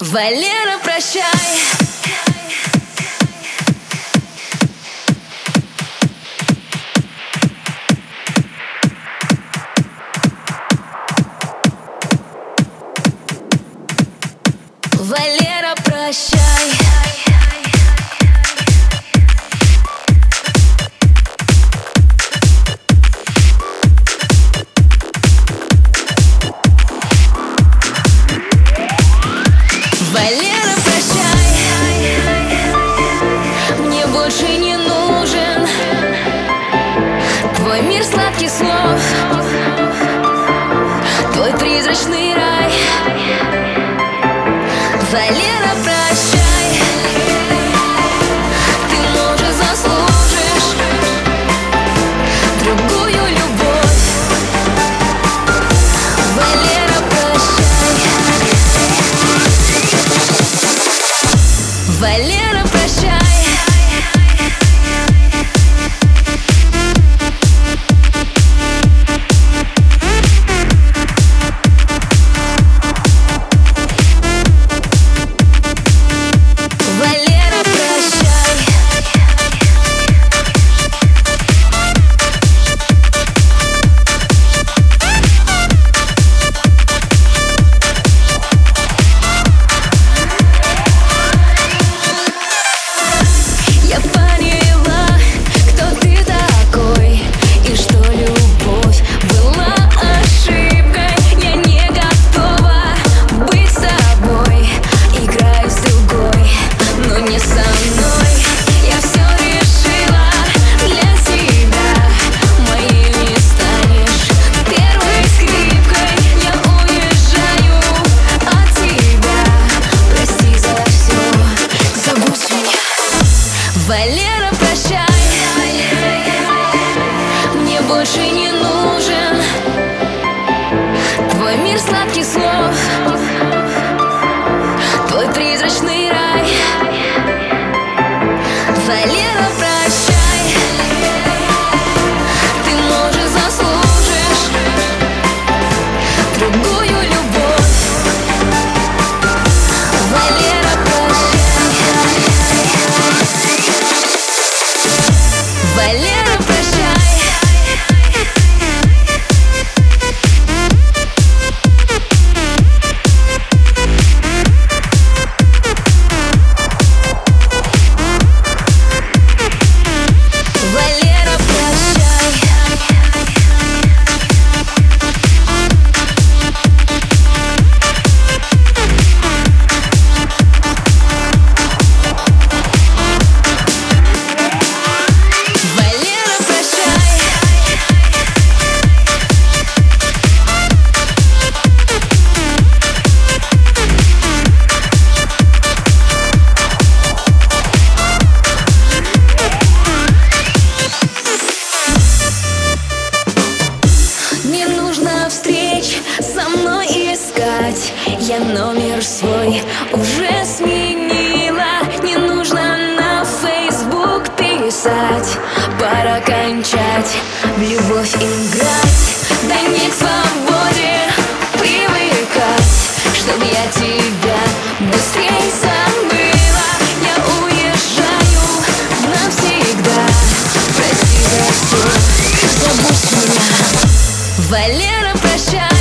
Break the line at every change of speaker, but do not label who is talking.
Валера, прощай. Валера, прощай. Мне больше не нужен Твой мир сладких слов. Твой призрачный рай. Валера, прощай. бросать Пора кончать. В любовь играть Да не к свободе привыкать. Чтобы я тебя быстрее забыла. Я уезжаю навсегда. Прости за все, забудь меня. Валера, прощай.